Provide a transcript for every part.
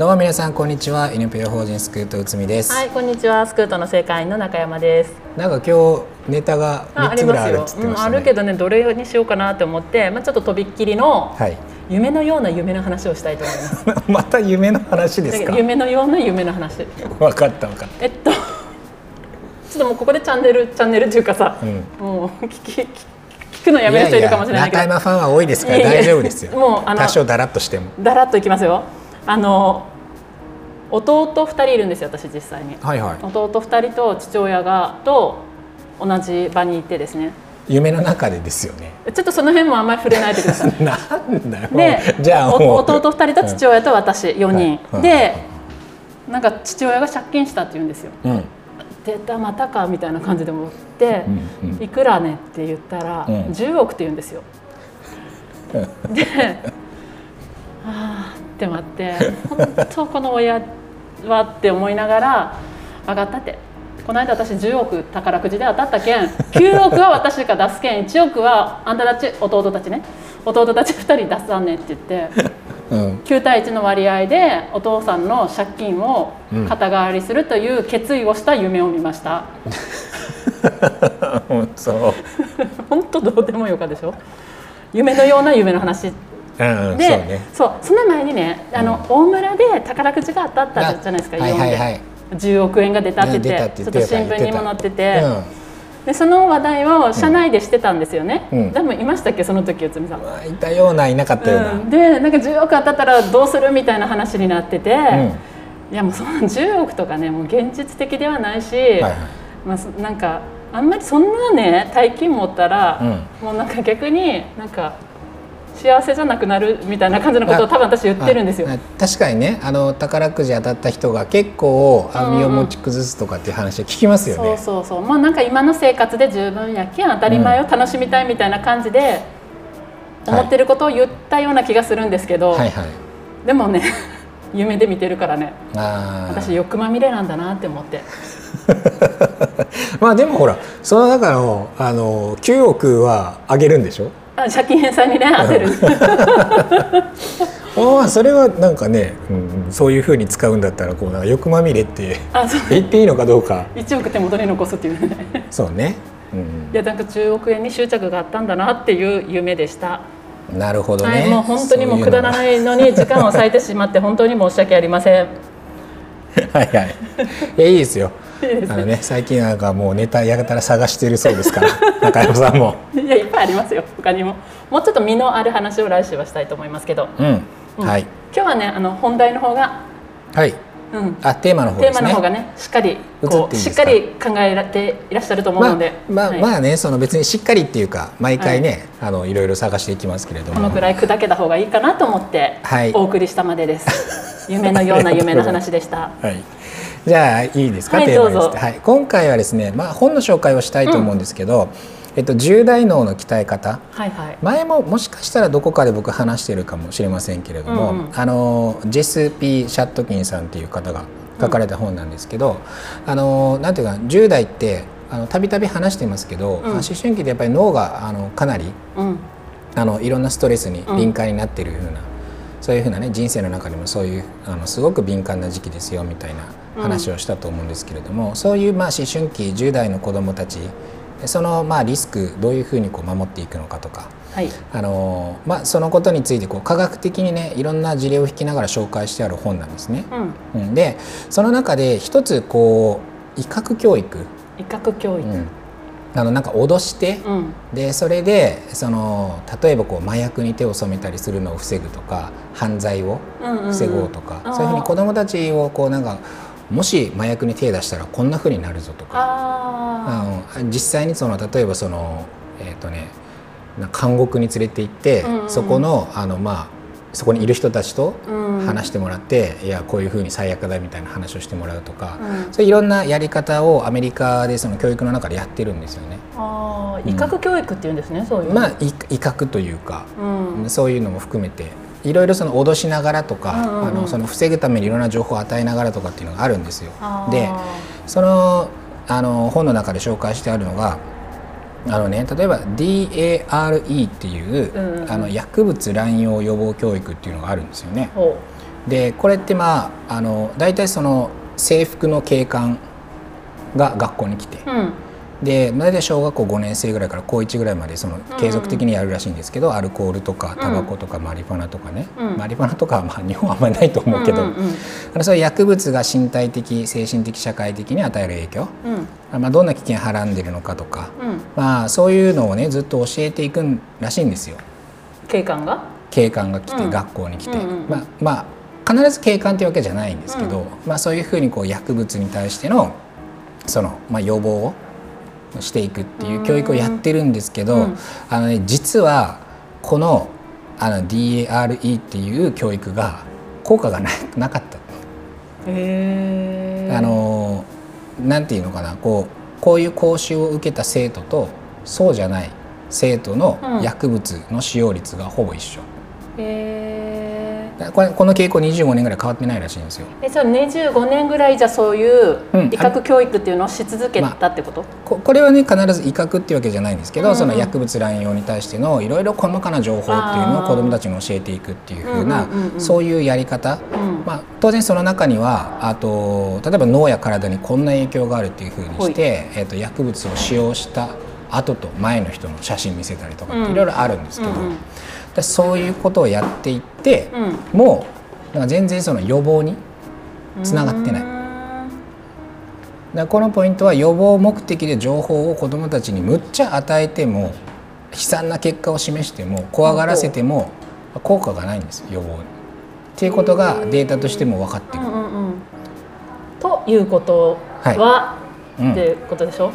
どうも皆さんこんにちは。NPO 法人スクート内海です。はいこんにちは。スクートの正会員の中山です。なんか今日ネタが三つぐらいあるって言ってました、ね、あるけどねどれにしようかなと思ってまあちょっととびっきりの、はい、夢のような夢の話をしたいと思います。また夢の話ですか？夢のような夢の話。分かった分かった。えっとちょっともうここでチャンネルチャンネルっていうかさ、うん、もう聞き聞くのやめる人いるかもしれないけど。中山ファンは多いですから大丈夫ですよ。もうあの多少だらっとしても。だらっといきますよ。あの弟2人いるんですよ私実際に、はいはい、弟2人と父親がと同じ場にいてですね。夢の中でですよね。ちょっとその辺もあんまり触れないでください。なんだよでじゃあ弟2人と父親と私4人、はい、でなんか父親が借金したって言うんですよ、うん、出たまたかみたいな感じでもって、うんうん、いくらねって言ったら、うん、10億って言うんですよ。でああって待って本当この親はって思いながら上がったって。この間私10億宝くじで当たったけん9億は私が出すけん1億はあんたたち弟たちね。弟たち2人出さんねって言って、うん、9対1の割合でお父さんの借金を肩代わりするという決意をした夢を見ました。本当どうでもよかでしょ。夢のような夢の話うん、でそう、ね、そうその前にねあの、うん、大村で宝くじが当たったじゃないですか、はいはいはい、10億円が出たって言ってちょっと新聞にも載ってて。でその話題を社内でしてたんですよね、うん、でもいましたっけその時内海さん、いたようないなかったような、うん、でなんか10億当たったらどうするみたいな話になってて、うん、いやもうその10億とかねもう現実的ではないし、はいはい、まあ、なんかあんまりそんなね大金持ったら、もうなんか逆になんか幸せじゃなくなるみたいな感じのことを多分私言ってるんですよ。確かにねあの宝くじ当たった人が結構身を持ち崩すとかっていう話は聞きますよね、うん、そうそうそう。まあなんか今の生活で十分やけん当たり前を楽しみたいみたいな感じで思ってることを言ったような気がするんですけど、はい。はいはい、でもね 夢で見てるからね。私欲まみれなんだなって思って。まあでもほらその中のあの9億はあげるんでしょ？借金返済にね当てる。ああそれはなんかね、うん、そういうふうに使うんだったらこうなんか欲まみれって言っていいのかどうか。1億手元に残すっていうね。そうね、うん、いやなんか10億円に執着があったんだなっていう夢でした。なるほどね、はい、もう本当にもうくだらないのに時間を割いてしまって本当に申し訳ありません。はいはい。いいですよあのね。最近なんかもうネタやたら探しているそうですから 中山さんも。いやいっぱいありますよ。他にも。もうちょっと身のある話を来週はしたいと思いますけど、うん、うん、はい。今日はねあの本題の方がはいうん、あテーマの方、ね、テーマの方がねしっかりこうしっかり考えていらっしゃると思うので、まあ、まあ、はい、まあねその別にしっかりっていうか毎回ね、はい、あのいろいろ探していきますけれども。このくらい砕けた方がいいかなと思ってお送りしたまでです、はい、夢のような夢の話でした。はい。じゃあいいですか、はい、テーマです、はい、今回はですね、まあ、本の紹介をしたいと思うんですけど、うん、えっと、重大脳の鍛え方、はいはい、前ももしかしたらどこかで僕話してるかもしれませんけれども、うんうん、あのジェス・ピー・シャットキンさんっていう方が書かれた本なんですけど、うん、あのなんていうか10代ってたびたび話してますけど、うん、思春期でやっぱり脳があのかなり、うん、あのいろんなストレスに敏感になっているような、そういうふうなね人生の中でもそういうあのすごく敏感な時期ですよみたいな話をしたと思うんですけれども、うん、そういうまあ思春期10代の子どもたちそのまあリスクどういうふうにこう守っていくのかとか、はい。あのまあ、そのことについてこう科学的にねいろんな事例を引きながら紹介してある本なんですね。うん、でその中で一つこう威嚇教育。威嚇教育、うん。あのなんか脅して、うん、でそれでその例えばこう麻薬に手を染めたりするのを防ぐとか犯罪を防ごうとか、うん。うんうん、そういうふうに子どもたちをこうなんかもし麻薬に手出したらこんなふうになるぞとか。あの実際にその例えばそのえっ、ー、とね監獄に連れて行って、うんうん、そこのあのまあそこにいる人たちと、話してもらって、うん、いやこういうふうに最悪だみたいな話をしてもらうとか、うん、そういういろんなやり方をアメリカでその教育の中でやってるんですよね。あ威嚇教育っていうんですね、そういう。まあ威嚇というか、そういうのも含めていろいろその脅しながらとか、うんうんうん、あのその防ぐためにいろんな情報を与えながらとかっていうのがあるんですよ。でそのあの本の中で紹介してあるのがあのね、例えば DARE っていう、うんうん、あの薬物乱用予防教育っていうのがあるんですよね。でこれってまああの大体その制服の警官が学校に来て、うん、で大体小学校5年生ぐらいから高1ぐらいまでその継続的にやるらしいんですけど、うんうん、アルコールとかタバコとかマリファナとかね、うん、マリファナとかはまあ日本はあんまりないと思うけど、うんうんうん、そういう薬物が身体的精神的社会的に与える影響、うん、まあ、どんな危険はらんでるのかとか、うん、まあ、そういうのをねずっと教えていくらしいんですよ。警官が？警官が来て、学校に来て、うんうんうん、まあまあ必ず警官っていうわけじゃないんですけど、まあ、そういうふうにこう薬物に対してのその、まあ、予防をしていくっていう教育をやってるんですけど、うん、あのね、実はこのあの DARE っていう教育が効果がななかった。あのなんていうのかなこうこういう講習を受けた生徒とそうじゃない生徒の薬物の使用率がほぼ一緒。へこれこの傾向25年ぐらい変わってないらしいんですよ。えそれ25年ぐらいじゃそういう威嚇教育っていうのをし続けたってこと、まあ、ここれはね必ず威嚇っていうわけじゃないんですけど、うんうん、その薬物乱用に対してのいろいろ細かな情報っていうのを子どもたちに教えていくっていうふうな、そういうやり方、うん、まあ、当然その中にはあと例えば脳や体にこんな影響があるっていうふうにして、えーと、薬物を使用した後と前の人の写真見せたりとかっていろいろあるんですけど。うんうんでそういうことをやっていって、うん、もう全然その予防につながってない。だこのポイントは予防目的で情報を子どもたちにむっちゃ与えても悲惨な結果を示しても怖がらせても効果がないんです予防に。っていうことがデータとしても分かってくる。うんうんうん、ということは、はい、っていうことでしょ？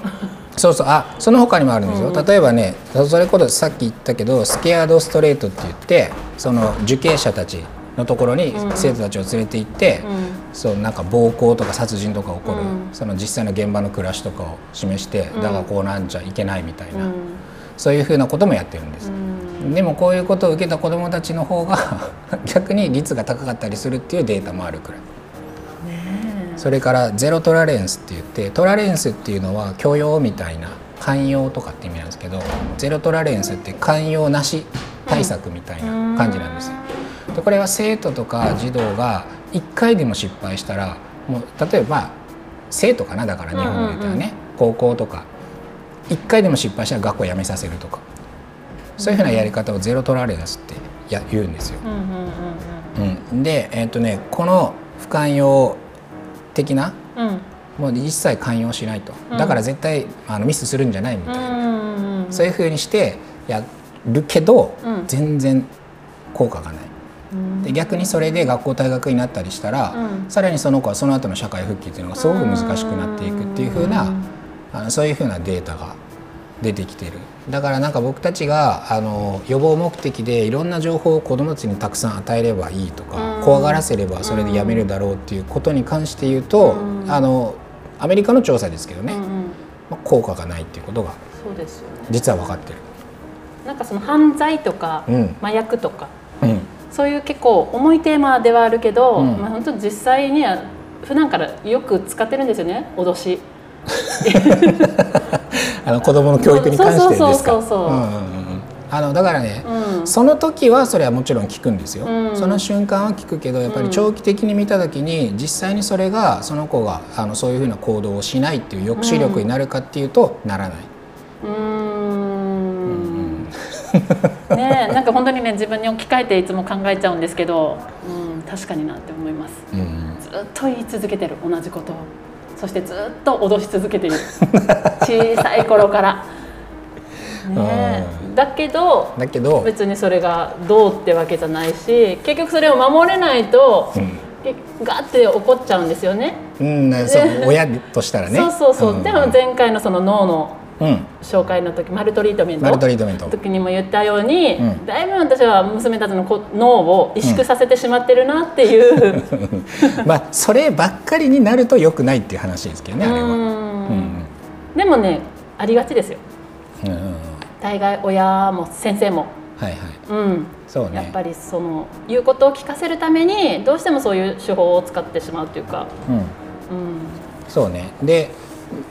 そうそう。あその他にもあるんですよ、うん、例えばねそれこそさっき言ったけどスケアードストレートって言ってその受刑者たちのところに生徒たちを連れて行って、うん、そうなんか暴行とか殺人とか起こる、うん、その実際の現場の暮らしとかを示して、だがこうなんじゃいけないみたいな、そういうふうなこともやってるんです。でもこういうことを受けた子どもたちの方が逆に率が高かったりするっていうデータもあるくらい。それからゼロトラレンスって言ってトラレンスっていうのは許容みたいな寛容とかって意味なんですけどゼロトラレンスって寛容なし対策みたいな感じなんですよ。でこれは生徒とか児童が1回でも失敗したらもう例えば生徒かなだから日本で言ったらね、高校とか1回でも失敗したら学校辞めさせるとかそういうふうなやり方をゼロトラレンスってや言うんですよ。うん、で、えー、っとね、この不寛容的な、うん、もう一切寛容しないと、うん、だから絶対あのミスするんじゃないみたいな、そういうふうにしてやるけど、全然効果がない。で逆にそれで学校退学になったりしたら、さらにその子はその後の社会復帰っていうのがすごく難しくなっていくっていうふうな、あのそういうふうなデータが出てきてる。だからなんか僕たちがあの予防目的でいろんな情報を子どもたちにたくさん与えればいいとか、怖がらせればそれでやめるだろうっていうことに関して言うと、あのアメリカの調査ですけどね、まあ、効果がないっていうことが実は分かってる。なんかその犯罪とか、麻薬とか、うん、そういう結構重いテーマではあるけど、うん、まあ本当実際には普段からよく使ってるんですよね脅し。あの子供の教育に関してですか？あのだからね、うん、その時はそれはもちろん聞くんですよ、うん、その瞬間は聞くけどやっぱり長期的に見た時に実際にそれがその子があのそういうふうな行動をしないっていう抑止力になるかっていうと、ならない。うん。ねなんか本当にね自分に置き換えていつも考えちゃうんですけど、うん、確かになって思います、うん、ずっと言い続けてる同じことを。そしてずっと脅し続けている。小さい頃から。ね、だけどだけど。別にそれがどうってわけじゃないし結局それを守れないと、うん、ガッて怒っちゃうんですよね。うん、そう親としたらね。そうそうそう、うん、でも前回のその脳の紹介の時、マルトリートメント。マルトリートメント。時にも言ったように、うん、だいぶ私は娘たちの脳を萎縮させてしまってるなっていう、うん、まあそればっかりになるとよくないっていう話ですけどねあれは、うん、でもねありがちですよ、うん、大概親も先生も。はいはい。うん。そうね。やっぱりその言うことを聞かせるためにどうしてもそういう手法を使ってしまうというか、うん、うん、そうね。で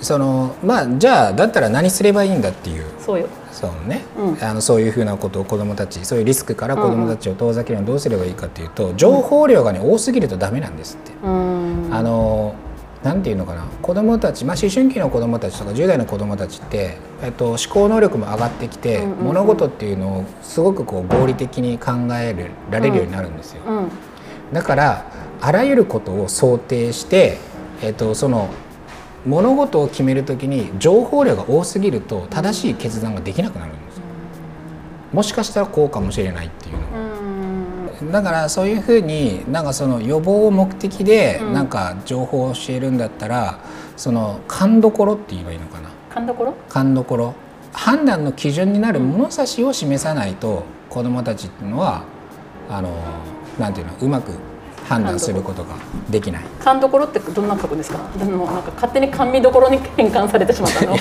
そのまあじゃあだったら何すればいいんだっていう。そうよ。そうね、うん、あのそういうふうなことを子どもたちそういうリスクから子どもたちを遠ざけるにはどうすればいいかっていうと、情報量がね多すぎるとダメなんですって。あのなんていうのかな。子どもたち、まあ、思春期の子どもたちとか10代の子どもたちって、えっと、思考能力も上がってきて、物事っていうのをすごくこう合理的に考えられるようになるんですよ。うん。うん、だからあらゆることを想定して、えっと、その物事を決める時に情報量が多すぎると正しい決断ができなくなるんですよ。もしかしたらこうかもしれないっていうのだからそういうふうになんかその予防を目的でなんか情報を教えるんだったら、その勘どころって言えばいいのかな。勘どころ？勘どころ。判断の基準になる物差しを示さないと子どもたちっていうのはあのなんていうのうまく判断することができない。勘どころってどんな書くんですか？でもなんか勝手に甘味どころに変換されてしまったの。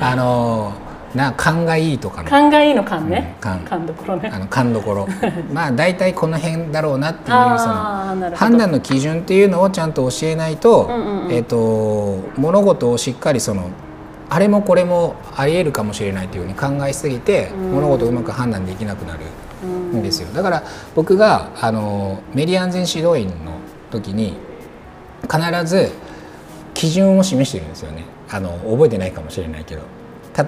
あのな勘がいいとかの勘がいいの勘ね、うん、勘。どころね。あの勘どころ。まあ大体この辺だろうなっていうその判断の基準っていうのをちゃんと教えないと,、えーと、物事をしっかりそのあれもこれもありえるかもしれないというふうに考えすぎて、物事をうまく判断できなくなるんですよ。だから僕があのメディア安全指導員の時に必ず基準を示してるんですよね。あの覚えてないかもしれないけど。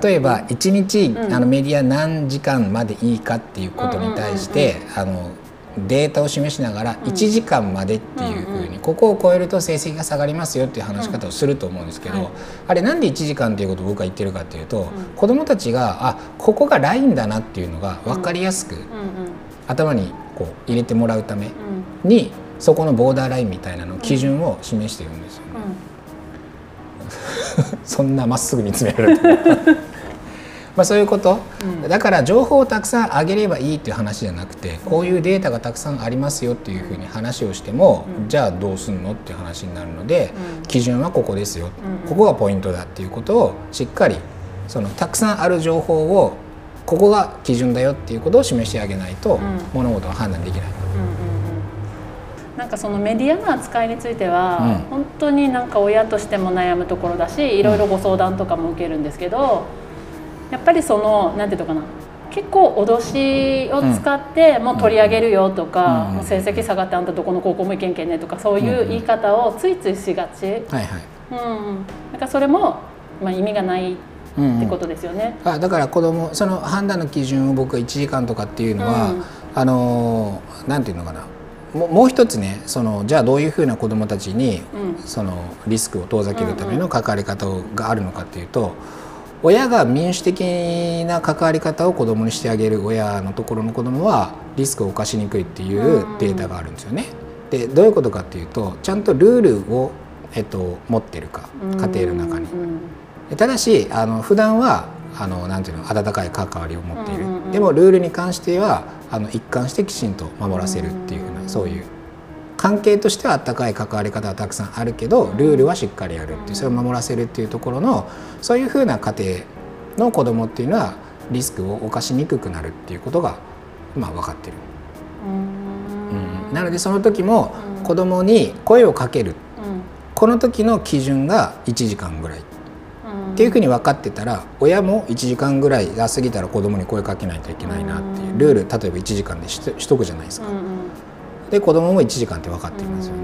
例えば1日、うん、あのメディア何時間までいいかっていうことに対して、あのデータを示しながら1時間までっていうふうにここを超えると成績が下がりますよっていう話し方をすると思うんですけどあれなんで1時間っていうことを僕は言ってるかっていうと子どもたちがあここがラインだなっていうのが分かりやすく頭にこう入れてもらうためにそこのボーダーラインみたいなの基準を示してるんですよね。そんなまっすぐ見つめられる まあそういうこと、うん、だから情報をたくさん上げればいいっていう話じゃなくてこういうデータがたくさんありますよっていうふうに話をしても、うん、じゃあどうすんのっていう話になるので、うん、基準はここですよ、ここがポイントだっていうことをしっかりそのたくさんある情報をここが基準だよっていうことを示してあげないと、物事は判断できない。なんかそのメディアの扱いについては、うん、本当になんか親としても悩むところだしいろいろご相談とかも受けるんですけどやっぱりそのなんていうのかな結構脅しを使ってもう取り上げるよとか、もう成績下がってあんたどこの高校も行けんけんねとかそういう言い方をついついしがち、はいはい。うん、なんかそれも、まあ、意味がないってことですよね、うんうん、あだから子供その判断の基準を僕は1時間とかっていうのは、うん、あのなんていうのかな。もう一つねそのじゃあどういうふうな子どもたちに、うん、そのリスクを遠ざけるための関わり方があるのかっていうと、親が民主的な関わり方を子どもにしてあげる親のところの子どもはリスクを犯しにくいっていうデータがあるんですよね。でどういうことかっていうとちゃんとルールを、えっと、持ってるか家庭の中に。ただしあの普段はあのなんていうの温かい関わりを持っている、でもルールに関してはあの一貫してきちんと守らせるっていうふうなそういう関係としては温かい関わり方はたくさんあるけどルールはしっかりやるっていうそれを守らせるっていうところのそういうふうな家庭の子供っていうのはリスクを犯しにくくなるっていうことがまあ分かってる。うん、なのでその時も子供に声をかける、この時の基準が1時間ぐらいっていうふうに分かってたら親も1時間ぐらいが過ぎたら子供に声かけないといけないなっていうルール例えば1時間でししとくじゃないですか。で子供も1時間って分かっていますよね。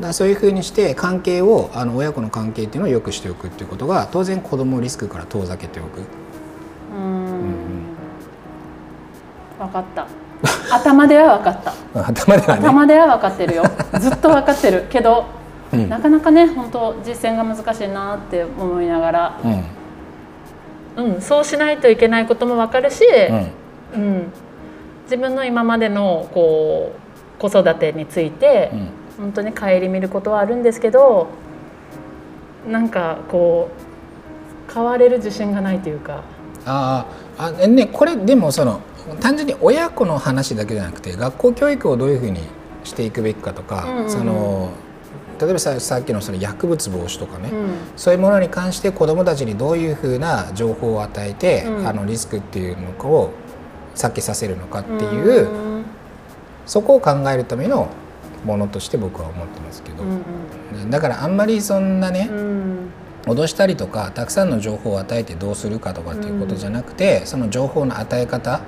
だそういうふうにして関係をあの親子の関係っていうのをよくしておくっていうことが当然子供をリスクから遠ざけておく。うん、分かった。頭では分かった。頭では、ね、頭では分かってるよ。ずっと分かってるけどうん、なかなかね本当実践が難しいなって思いながら、うん、うん、そうしないといけないことも分かるし、うん、うん、自分の今までのこう子育てについて、本当に顧みることはあるんですけどなんかこう変われる自信がないというか。ああねこれでもその単純に親子の話だけじゃなくて学校教育をどういうふうにしていくべきかとか、うんうんうん、その例えばささっきのその薬物防止とかね、うん、そういうものに関して子どもたちにどういうふうな情報を与えて、うん、あのリスクっていうのを避けさせるのかっていう、うん、そこを考えるためのものとして僕は思ってますけど、うんうん、だからあんまりそんなね、脅したりとかたくさんの情報を与えてどうするかとかっていうことじゃなくて、その情報の与え方、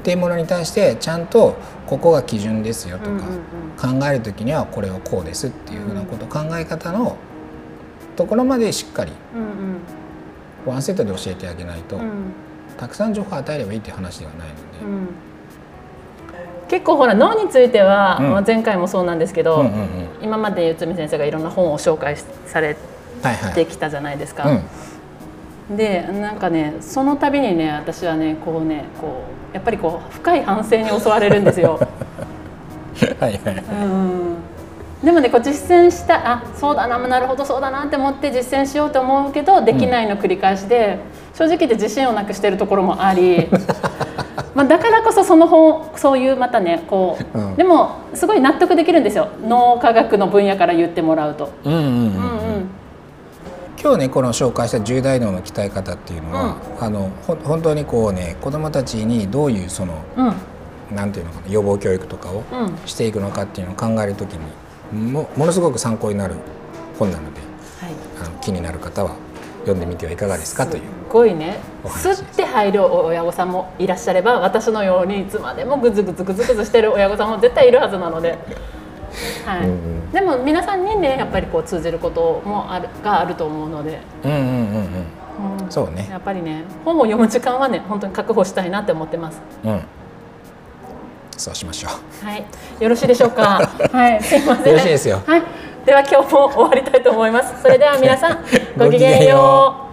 っていうものに対してちゃんとここが基準ですよとか、考える時にはこれはこうですっていうふうなこと考え方のところまでしっかりワンセットで教えてあげないと、たくさん情報を与えればいいっていう話ではないので。結構ほら脳については、うん、まあ、前回もそうなんですけど、今まで内海先生がいろんな本を紹介されてきたじゃないですか。はいはいうん、でなんかねその度にね私はねこうねこうやっぱりこう深い反省に襲われるんですよ。はいはい、うん。でもねこう実践したあそうだななるほどそうだなって思って実践しようと思うけどできないの繰り返しで、正直で自信をなくしてるところもあり まあだからこそその本そういうまたねこう、うん、でもすごい納得できるんですよ。脳科学の分野から言ってもらうと。うん。うんうん、うん今日ねこの紹介した10代脳の鍛え方っていうのは、うん、あのほ本当にこうね子どもたちにどういうその、うん、なんていうのかな予防教育とかをしていくのかっていうのを考えるときにもものすごく参考になる本なので、はい、あの気になる方は読んでみてはいかがですかという。すごいねすって入る親御さんもいらっしゃれば私のようにいつまでもぐずぐずぐずぐずしてる親御さんも絶対いるはずなので。はい、うんうん、でも皆さんにねやっぱりこう通じることもあるがあると思うので、うんうんうんうん、そうねやっぱりね本を読む時間はね本当に確保したいなって思ってます。うんそうしましょう。はい、よろしいでしょうか？はい、すいません。よろしいですよ。はい、では今日も終わりたいと思います。それでは皆さん ごきげんよう。